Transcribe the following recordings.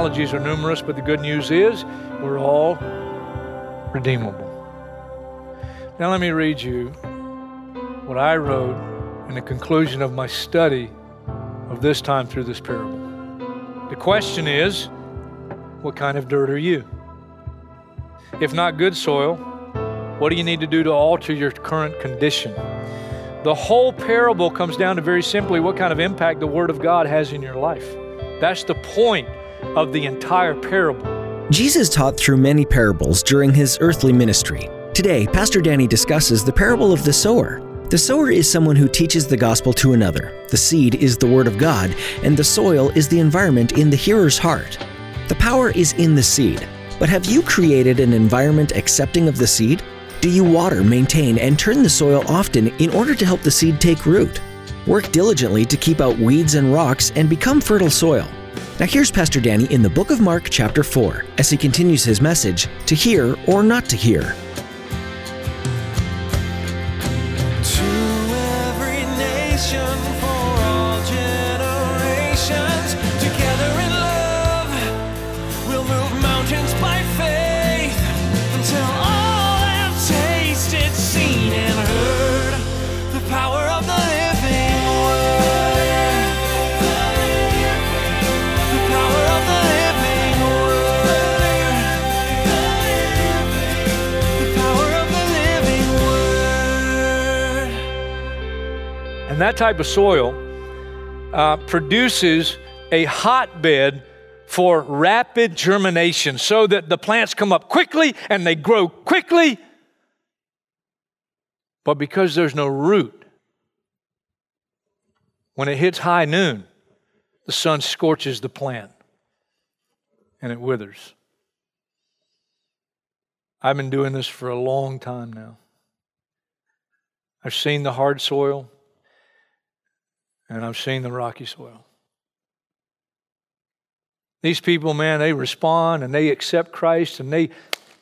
Analogies are numerous, but the good news is we're all redeemable. Now, let me read you what I wrote in the conclusion of my study of this time through this parable. The question is what kind of dirt are you? If not good soil, what do you need to do to alter your current condition? The whole parable comes down to very simply what kind of impact the Word of God has in your life. That's the point of the entire parable. Jesus taught through many parables during his earthly ministry. Today, Pastor Danny discusses the parable of the sower. The sower is someone who teaches the gospel to another. The seed is the word of God, and the soil is the environment in the hearer's heart. The power is in the seed. But have you created an environment accepting of the seed? Do you water, maintain, and turn the soil often in order to help the seed take root? Work diligently to keep out weeds and rocks and become fertile soil. Now, here's Pastor Danny in the book of Mark, chapter 4, as he continues his message to hear or not to hear. And that type of soil uh, produces a hotbed for rapid germination so that the plants come up quickly and they grow quickly. But because there's no root, when it hits high noon, the sun scorches the plant and it withers. I've been doing this for a long time now. I've seen the hard soil and I've seen the rocky soil. These people, man, they respond and they accept Christ and they,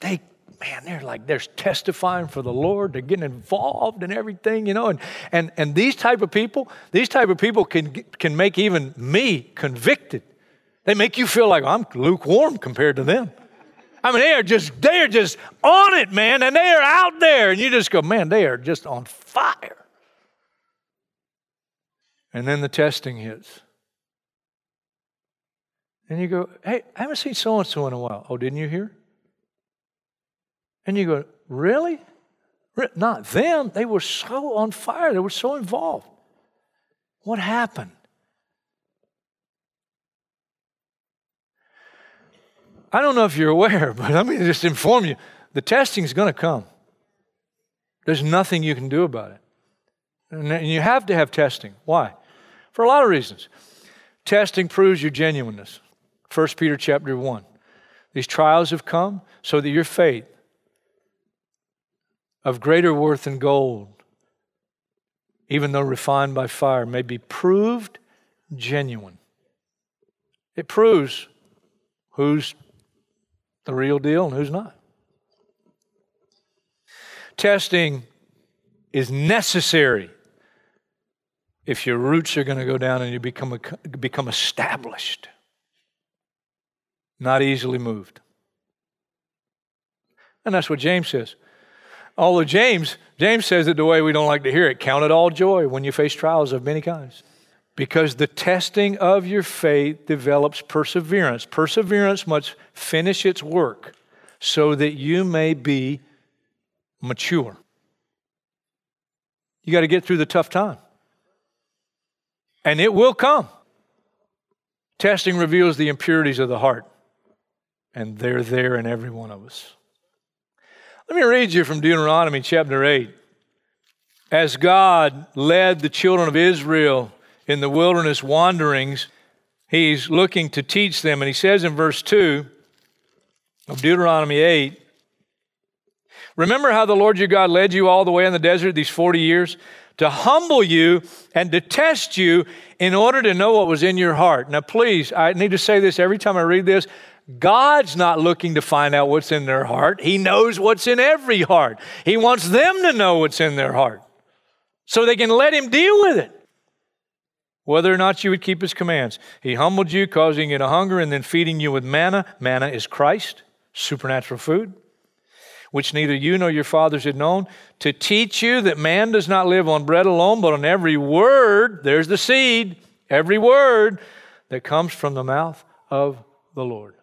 they, man, they're like they're testifying for the Lord. They're getting involved in everything, you know. And and and these type of people, these type of people can can make even me convicted. They make you feel like I'm lukewarm compared to them. I mean, they are just they are just on it, man, and they are out there, and you just go, man, they are just on fire. And then the testing hits. And you go, hey, I haven't seen so and so in a while. Oh, didn't you hear? And you go, really? Not them. They were so on fire, they were so involved. What happened? I don't know if you're aware, but let me just inform you the testing is going to come. There's nothing you can do about it. And you have to have testing. Why? For a lot of reasons. Testing proves your genuineness. 1 Peter chapter 1. These trials have come so that your faith, of greater worth than gold, even though refined by fire, may be proved genuine. It proves who's the real deal and who's not. Testing is necessary if your roots are going to go down and you become, become established, not easily moved. And that's what James says. Although James, James says it the way we don't like to hear it count it all joy when you face trials of many kinds. Because the testing of your faith develops perseverance. Perseverance must finish its work so that you may be mature. You got to get through the tough time. And it will come. Testing reveals the impurities of the heart, and they're there in every one of us. Let me read you from Deuteronomy chapter 8. As God led the children of Israel in the wilderness wanderings, He's looking to teach them. And He says in verse 2 of Deuteronomy 8, remember how the Lord your God led you all the way in the desert these 40 years? To humble you and to test you in order to know what was in your heart. Now, please, I need to say this every time I read this. God's not looking to find out what's in their heart. He knows what's in every heart. He wants them to know what's in their heart so they can let Him deal with it. Whether or not you would keep His commands. He humbled you, causing you to hunger, and then feeding you with manna. Manna is Christ, supernatural food, which neither you nor your fathers had known, to teach you that man does not live on bread alone, but on every word, there's the seed, every word that comes from the mouth of the Lord.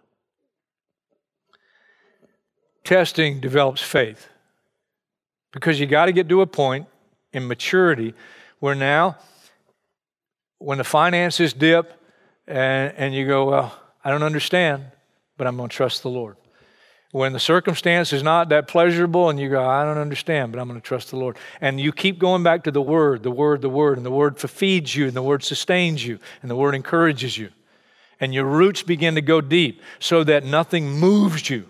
Testing develops faith because you got to get to a point in maturity where now, when the finances dip and, and you go, Well, I don't understand, but I'm going to trust the Lord. When the circumstance is not that pleasurable and you go, I don't understand, but I'm going to trust the Lord. And you keep going back to the Word, the Word, the Word, and the Word feeds you, and the Word sustains you, and the Word encourages you. And your roots begin to go deep so that nothing moves you.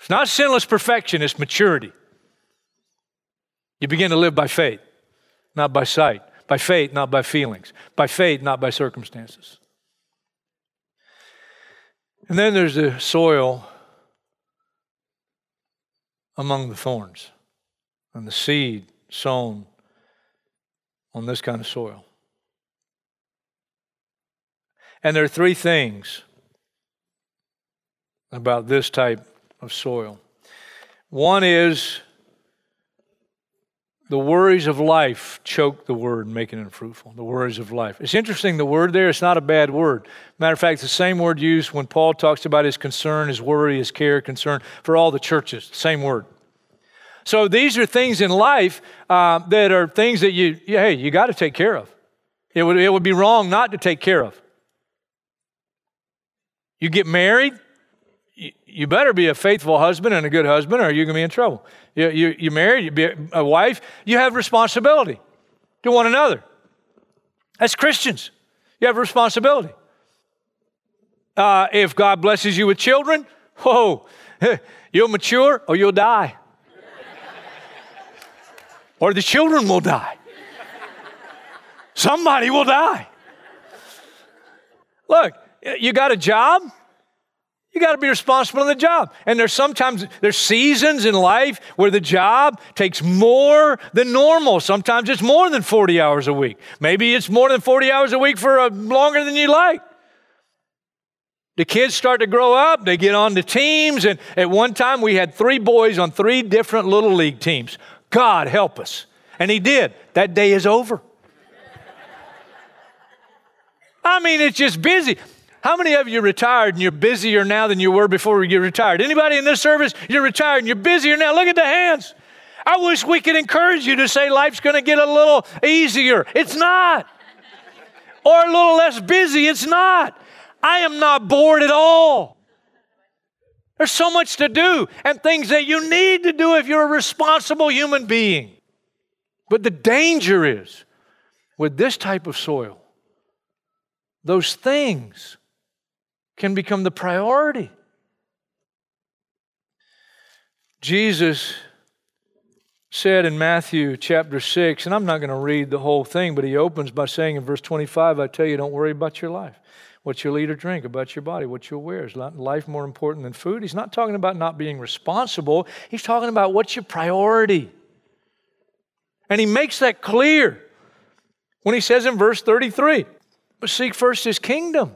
It's not sinless perfection, it's maturity. You begin to live by faith, not by sight. By faith, not by feelings. By faith, not by circumstances. And then there's the soil among the thorns and the seed sown on this kind of soil. And there are three things about this type of soil. One is the worries of life choke the word, making it fruitful. The worries of life. It's interesting, the word there, it's not a bad word. Matter of fact, the same word used when Paul talks about his concern, his worry, his care, concern for all the churches. Same word. So these are things in life uh, that are things that you, hey, you got to take care of. It would, it would be wrong not to take care of. You get married, you better be a faithful husband and a good husband, or you're going to be in trouble. You, you, you're married, you be a wife, you have responsibility to one another. As Christians, you have responsibility. Uh, if God blesses you with children, whoa, you'll mature or you'll die. or the children will die. Somebody will die. Look, you got a job, you got to be responsible in the job. And there's sometimes there's seasons in life where the job takes more than normal. Sometimes it's more than 40 hours a week. Maybe it's more than 40 hours a week for a, longer than you like. The kids start to grow up, they get on the teams, and at one time we had three boys on three different little league teams. God help us. And he did. That day is over. I mean, it's just busy. How many of you retired and you're busier now than you were before you retired? Anybody in this service, you're retired and you're busier now? Look at the hands. I wish we could encourage you to say life's going to get a little easier. It's not. Or a little less busy. It's not. I am not bored at all. There's so much to do and things that you need to do if you're a responsible human being. But the danger is with this type of soil, those things can become the priority. Jesus said in Matthew chapter 6, and I'm not going to read the whole thing, but he opens by saying in verse 25, I tell you, don't worry about your life, what you'll eat or drink, about your body, what you'll wear. Is life more important than food? He's not talking about not being responsible, he's talking about what's your priority. And he makes that clear when he says in verse 33, but seek first his kingdom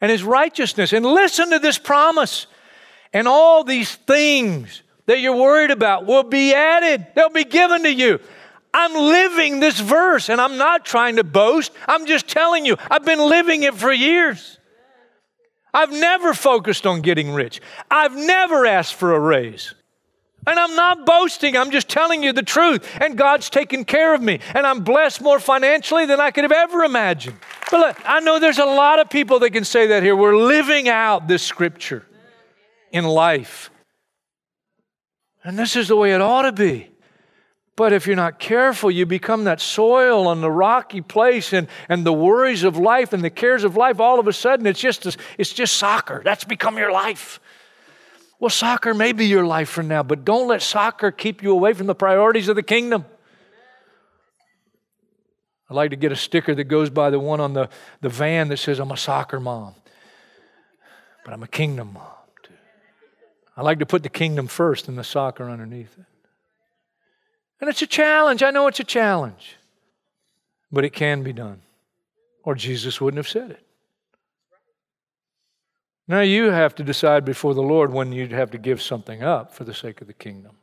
and his righteousness. And listen to this promise. And all these things that you're worried about will be added, they'll be given to you. I'm living this verse and I'm not trying to boast. I'm just telling you, I've been living it for years. I've never focused on getting rich. I've never asked for a raise. And I'm not boasting, I'm just telling you the truth. And God's taken care of me. And I'm blessed more financially than I could have ever imagined. But look, I know there's a lot of people that can say that here. We're living out this scripture in life. And this is the way it ought to be. But if you're not careful, you become that soil on the rocky place, and, and the worries of life and the cares of life, all of a sudden, it's just, it's just soccer. That's become your life. Well, soccer may be your life for now, but don't let soccer keep you away from the priorities of the kingdom. I'd like to get a sticker that goes by the one on the, the van that says, I'm a soccer mom, but I'm a kingdom mom too. I like to put the kingdom first and the soccer underneath it. And it's a challenge. I know it's a challenge, but it can be done, or Jesus wouldn't have said it. Now you have to decide before the Lord when you'd have to give something up for the sake of the kingdom.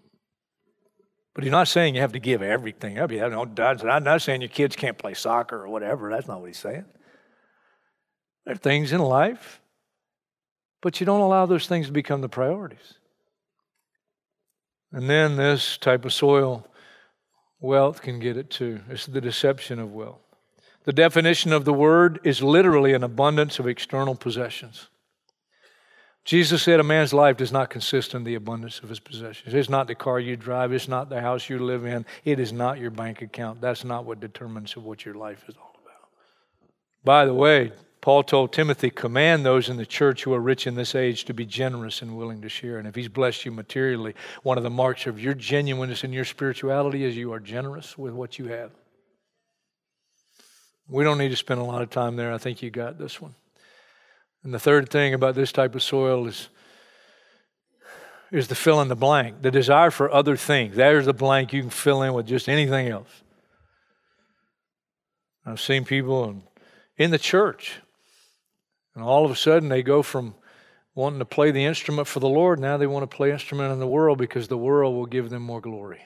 But he's not saying you have to give everything up. I'm not saying your kids can't play soccer or whatever. That's not what he's saying. There are things in life, but you don't allow those things to become the priorities. And then this type of soil, wealth can get it too. It's the deception of wealth. The definition of the word is literally an abundance of external possessions. Jesus said a man's life does not consist in the abundance of his possessions. It's not the car you drive, it's not the house you live in, it is not your bank account. That's not what determines what your life is all about. By the way, Paul told Timothy, command those in the church who are rich in this age to be generous and willing to share. And if he's blessed you materially, one of the marks of your genuineness and your spirituality is you are generous with what you have. We don't need to spend a lot of time there. I think you got this one. And the third thing about this type of soil is, is the fill in the blank, the desire for other things. There's the blank you can fill in with just anything else. I've seen people in the church, and all of a sudden they go from wanting to play the instrument for the Lord, now they want to play instrument in the world because the world will give them more glory.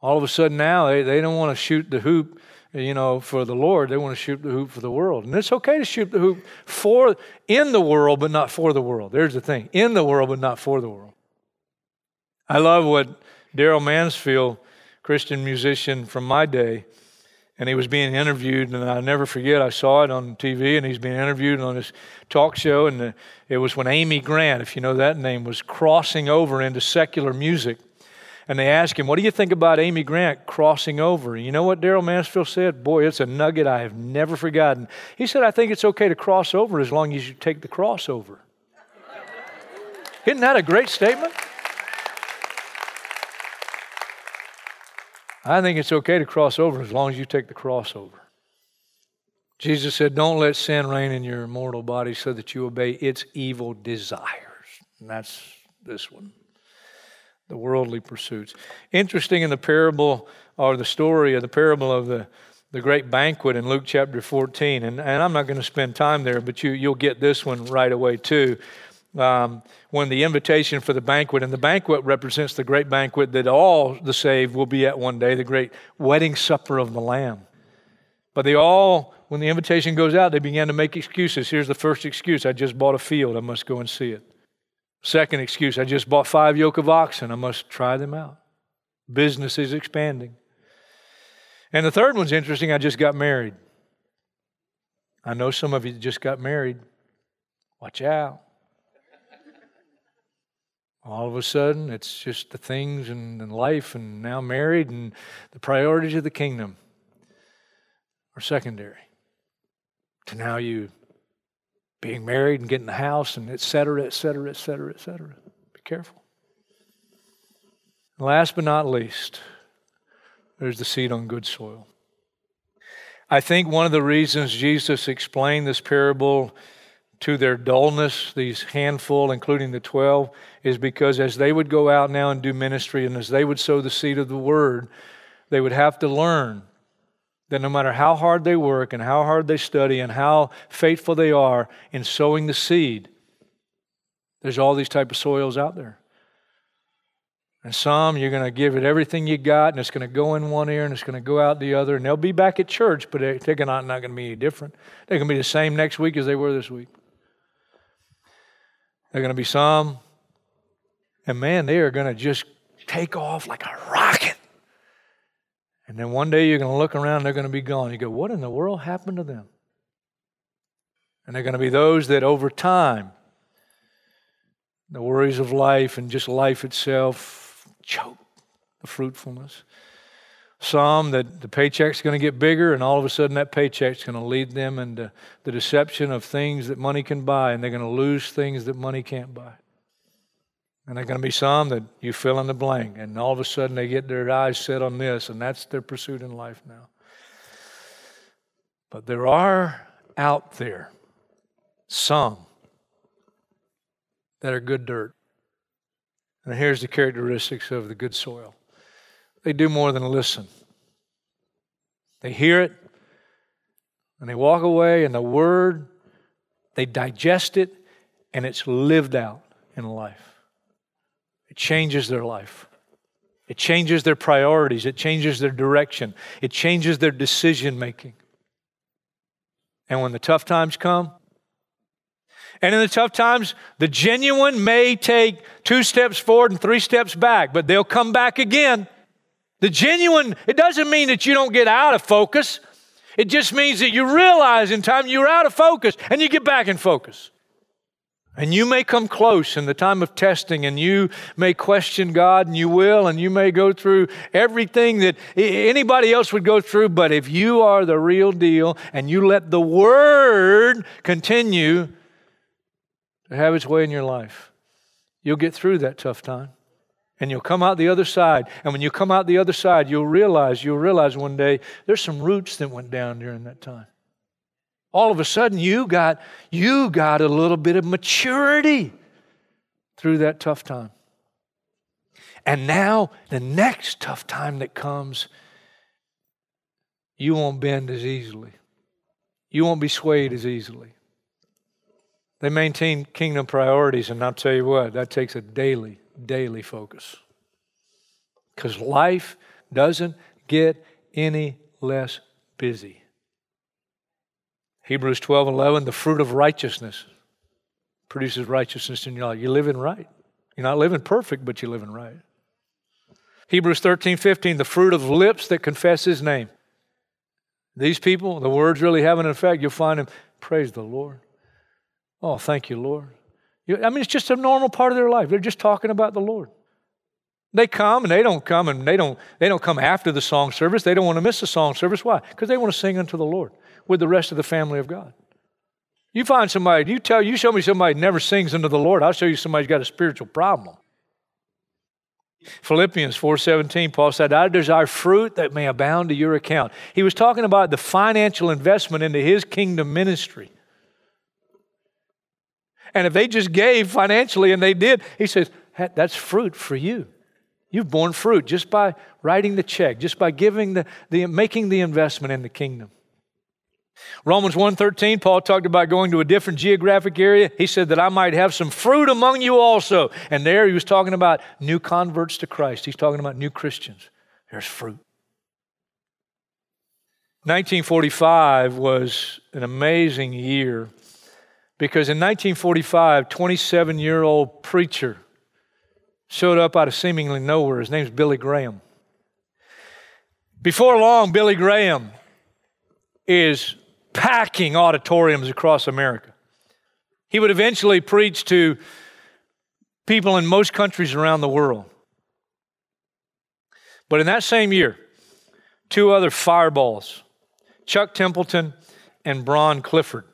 All of a sudden now they, they don't want to shoot the hoop you know, for the Lord. They want to shoot the hoop for the world. And it's okay to shoot the hoop for in the world, but not for the world. There's the thing. In the world, but not for the world. I love what Darrell Mansfield, Christian musician from my day, and he was being interviewed, and I never forget, I saw it on TV, and he's being interviewed on this talk show, and it was when Amy Grant, if you know that name, was crossing over into secular music and they asked him, What do you think about Amy Grant crossing over? And you know what Darrell Mansfield said? Boy, it's a nugget I have never forgotten. He said, I think it's okay to cross over as long as you take the crossover. Isn't that a great statement? I think it's okay to cross over as long as you take the crossover. Jesus said, Don't let sin reign in your mortal body so that you obey its evil desires. And that's this one the worldly pursuits. Interesting in the parable or the story of the parable of the, the great banquet in Luke chapter 14, and, and I'm not going to spend time there, but you, you'll get this one right away too. Um, when the invitation for the banquet, and the banquet represents the great banquet that all the saved will be at one day, the great wedding supper of the Lamb. But they all, when the invitation goes out, they began to make excuses. Here's the first excuse I just bought a field, I must go and see it. Second excuse I just bought five yoke of oxen. I must try them out. Business is expanding. And the third one's interesting. I just got married. I know some of you just got married. Watch out. All of a sudden, it's just the things and, and life, and now married, and the priorities of the kingdom are secondary. To now you being married and getting the house and et cetera, et cetera, et cetera, et cetera. Be careful. last but not least, there's the seed on good soil. I think one of the reasons Jesus explained this parable to their dullness, these handful, including the 12, is because as they would go out now and do ministry and as they would sow the seed of the word, they would have to learn that no matter how hard they work and how hard they study and how faithful they are in sowing the seed, there's all these type of soils out there. And some you're going to give it everything you got, and it's going to go in one ear and it's going to go out the other, and they'll be back at church, but they're not, not going to be any different. They're going to be the same next week as they were this week. They're going to be some, and man, they are going to just take off like a rocket. And then one day you're going to look around, they're going to be gone. You go, what in the world happened to them? And they're going to be those that over time, the worries of life and just life itself choke the fruitfulness. Some that the paycheck's going to get bigger, and all of a sudden that paycheck's going to lead them into the deception of things that money can buy, and they're going to lose things that money can't buy. And there are going to be some that you fill in the blank, and all of a sudden they get their eyes set on this, and that's their pursuit in life now. But there are out there some that are good dirt. And here's the characteristics of the good soil they do more than listen. They hear it and they walk away, and the word, they digest it, and it's lived out in life. It changes their life. It changes their priorities. It changes their direction. It changes their decision making. And when the tough times come, and in the tough times, the genuine may take two steps forward and three steps back, but they'll come back again. The genuine, it doesn't mean that you don't get out of focus. It just means that you realize in time you're out of focus and you get back in focus. And you may come close in the time of testing, and you may question God, and you will, and you may go through everything that anybody else would go through. But if you are the real deal and you let the Word continue to have its way in your life, you'll get through that tough time. And you'll come out the other side. And when you come out the other side, you'll realize, you'll realize one day there's some roots that went down during that time. All of a sudden you got you got a little bit of maturity through that tough time. And now the next tough time that comes, you won't bend as easily. You won't be swayed as easily. They maintain kingdom priorities, and I'll tell you what, that takes a daily daily focus. Because life doesn't get any less busy. Hebrews 12 11, the fruit of righteousness produces righteousness in your life. You're living right. You're not living perfect, but you're living right. Hebrews 13 15, the fruit of lips that confess his name. These people, the words really have an effect. You'll find them, praise the Lord. Oh, thank you, Lord. I mean, it's just a normal part of their life. They're just talking about the Lord. They come and they don't come and they don't they don't come after the song service. They don't want to miss the song service. Why? Because they want to sing unto the Lord with the rest of the family of God. You find somebody, you tell you show me somebody never sings unto the Lord, I'll show you somebody's got a spiritual problem. Philippians 4:17 Paul said, "I desire fruit that may abound to your account." He was talking about the financial investment into his kingdom ministry. And if they just gave financially and they did, he says, that's fruit for you. You've borne fruit just by writing the check, just by giving the, the making the investment in the kingdom. Romans 1:13 Paul talked about going to a different geographic area. He said that I might have some fruit among you also. And there he was talking about new converts to Christ. He's talking about new Christians. There's fruit. 1945 was an amazing year because in 1945, 27 year old preacher showed up out of seemingly nowhere. His name's Billy Graham. Before long, Billy Graham is packing auditoriums across America. He would eventually preach to people in most countries around the world. But in that same year, two other fireballs, Chuck Templeton and Bron Clifford,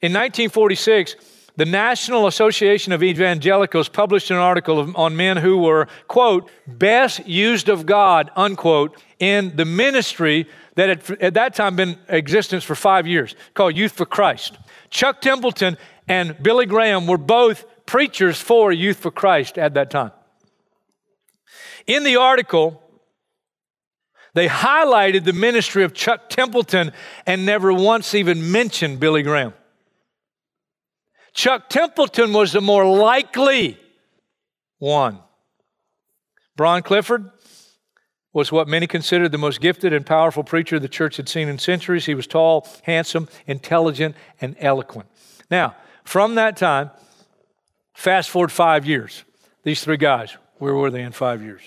in 1946, the National Association of Evangelicals published an article on men who were, quote, best used of God, unquote, in the ministry that had at that time been existence for five years, called Youth for Christ. Chuck Templeton and Billy Graham were both preachers for Youth for Christ at that time. In the article, they highlighted the ministry of Chuck Templeton and never once even mentioned Billy Graham. Chuck Templeton was the more likely one. Bron Clifford was what many considered the most gifted and powerful preacher the church had seen in centuries. He was tall, handsome, intelligent, and eloquent. Now, from that time, fast forward five years, these three guys, where were they in five years?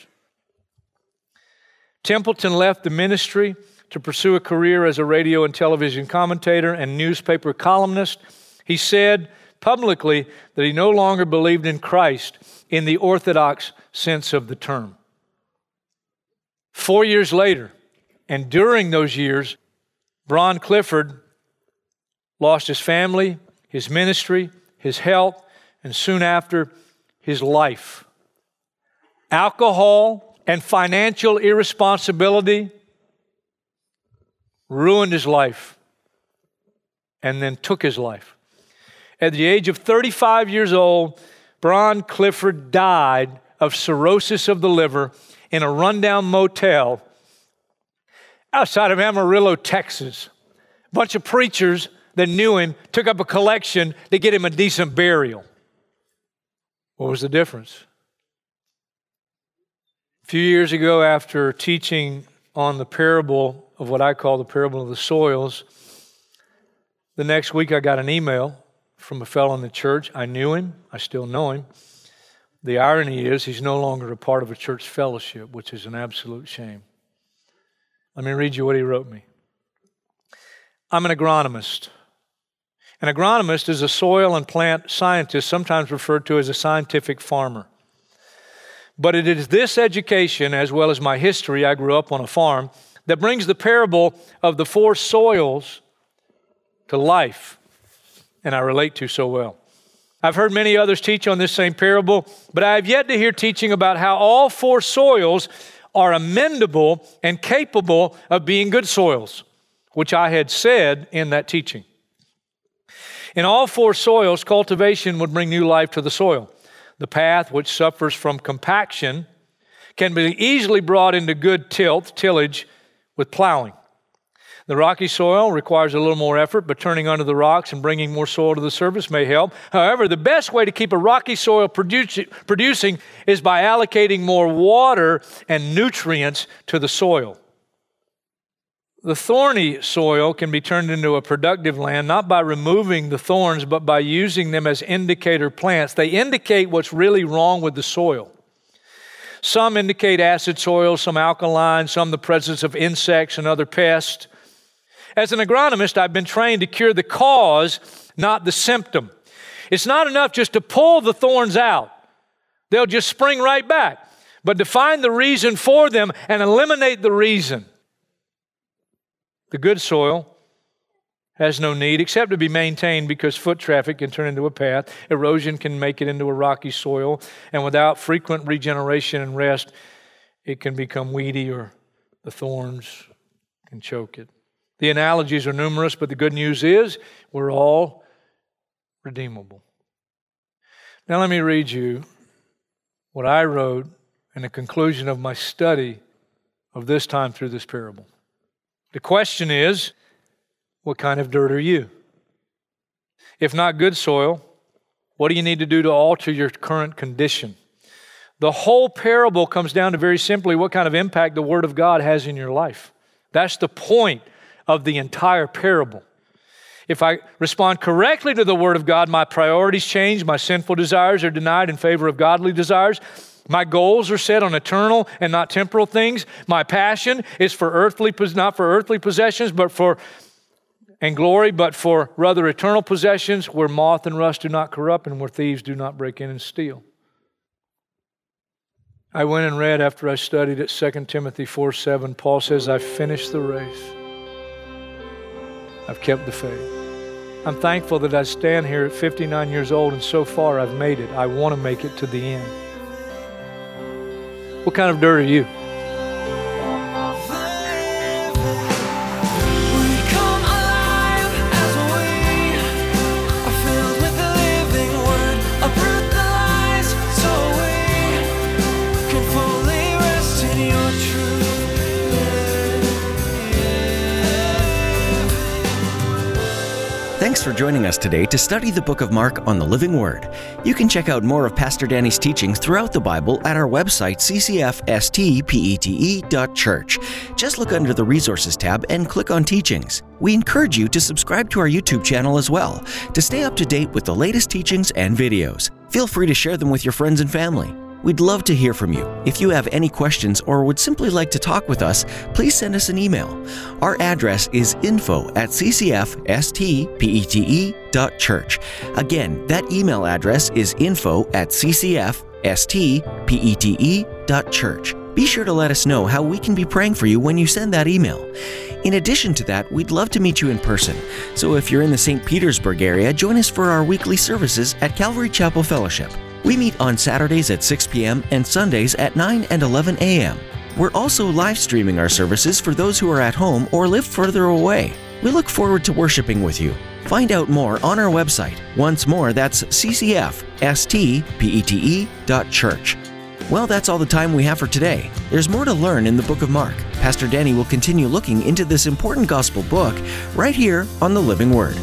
Templeton left the ministry to pursue a career as a radio and television commentator and newspaper columnist. He said, publicly that he no longer believed in Christ in the Orthodox sense of the term. Four years later, and during those years, Bron Clifford lost his family, his ministry, his health, and soon after, his life. Alcohol and financial irresponsibility ruined his life and then took his life. At the age of 35 years old, Bron Clifford died of cirrhosis of the liver in a rundown motel outside of Amarillo, Texas. A bunch of preachers that knew him took up a collection to get him a decent burial. What was the difference? A few years ago, after teaching on the parable of what I call the parable of the soils, the next week I got an email from a fellow in the church. I knew him, I still know him. The irony is, he's no longer a part of a church fellowship, which is an absolute shame. Let me read you what he wrote me. I'm an agronomist. An agronomist is a soil and plant scientist, sometimes referred to as a scientific farmer. But it is this education, as well as my history, I grew up on a farm, that brings the parable of the four soils to life, and I relate to so well. I've heard many others teach on this same parable, but I have yet to hear teaching about how all four soils are amendable and capable of being good soils, which I had said in that teaching. In all four soils, cultivation would bring new life to the soil. The path, which suffers from compaction, can be easily brought into good tilth, tillage, with plowing. The rocky soil requires a little more effort, but turning under the rocks and bringing more soil to the surface may help. However, the best way to keep a rocky soil producing is by allocating more water and nutrients to the soil. The thorny soil can be turned into a productive land not by removing the thorns, but by using them as indicator plants. They indicate what's really wrong with the soil. Some indicate acid soil, some alkaline, some the presence of insects and other pests. As an agronomist, I've been trained to cure the cause, not the symptom. It's not enough just to pull the thorns out, they'll just spring right back. But to find the reason for them and eliminate the reason. The good soil has no need except to be maintained because foot traffic can turn into a path. Erosion can make it into a rocky soil. And without frequent regeneration and rest, it can become weedy or the thorns can choke it. The analogies are numerous, but the good news is we're all redeemable. Now, let me read you what I wrote in the conclusion of my study of this time through this parable. The question is what kind of dirt are you? If not good soil, what do you need to do to alter your current condition? The whole parable comes down to very simply what kind of impact the Word of God has in your life. That's the point of the entire parable. If I respond correctly to the Word of God, my priorities change, my sinful desires are denied in favor of godly desires. My goals are set on eternal and not temporal things. My passion is for earthly, not for earthly possessions, but for and glory, but for rather eternal possessions where moth and rust do not corrupt and where thieves do not break in and steal. I went and read after I studied at 2 Timothy 4 7. Paul says, I've finished the race, I've kept the faith. I'm thankful that I stand here at 59 years old and so far I've made it. I want to make it to the end. What kind of dirt are you? Joining us today to study the book of Mark on the Living Word. You can check out more of Pastor Danny's teachings throughout the Bible at our website, ccfstpete.church. Just look under the Resources tab and click on Teachings. We encourage you to subscribe to our YouTube channel as well to stay up to date with the latest teachings and videos. Feel free to share them with your friends and family. We'd love to hear from you. If you have any questions or would simply like to talk with us, please send us an email. Our address is info at ccfstpete.church. Again, that email address is info at ccfstpete.church. Be sure to let us know how we can be praying for you when you send that email. In addition to that, we'd love to meet you in person. So if you're in the St. Petersburg area, join us for our weekly services at Calvary Chapel Fellowship. We meet on Saturdays at 6 p.m. and Sundays at 9 and 11 a.m. We're also live streaming our services for those who are at home or live further away. We look forward to worshiping with you. Find out more on our website. Once more, that's ccfstpete.church. Well, that's all the time we have for today. There's more to learn in the book of Mark. Pastor Danny will continue looking into this important gospel book right here on the Living Word.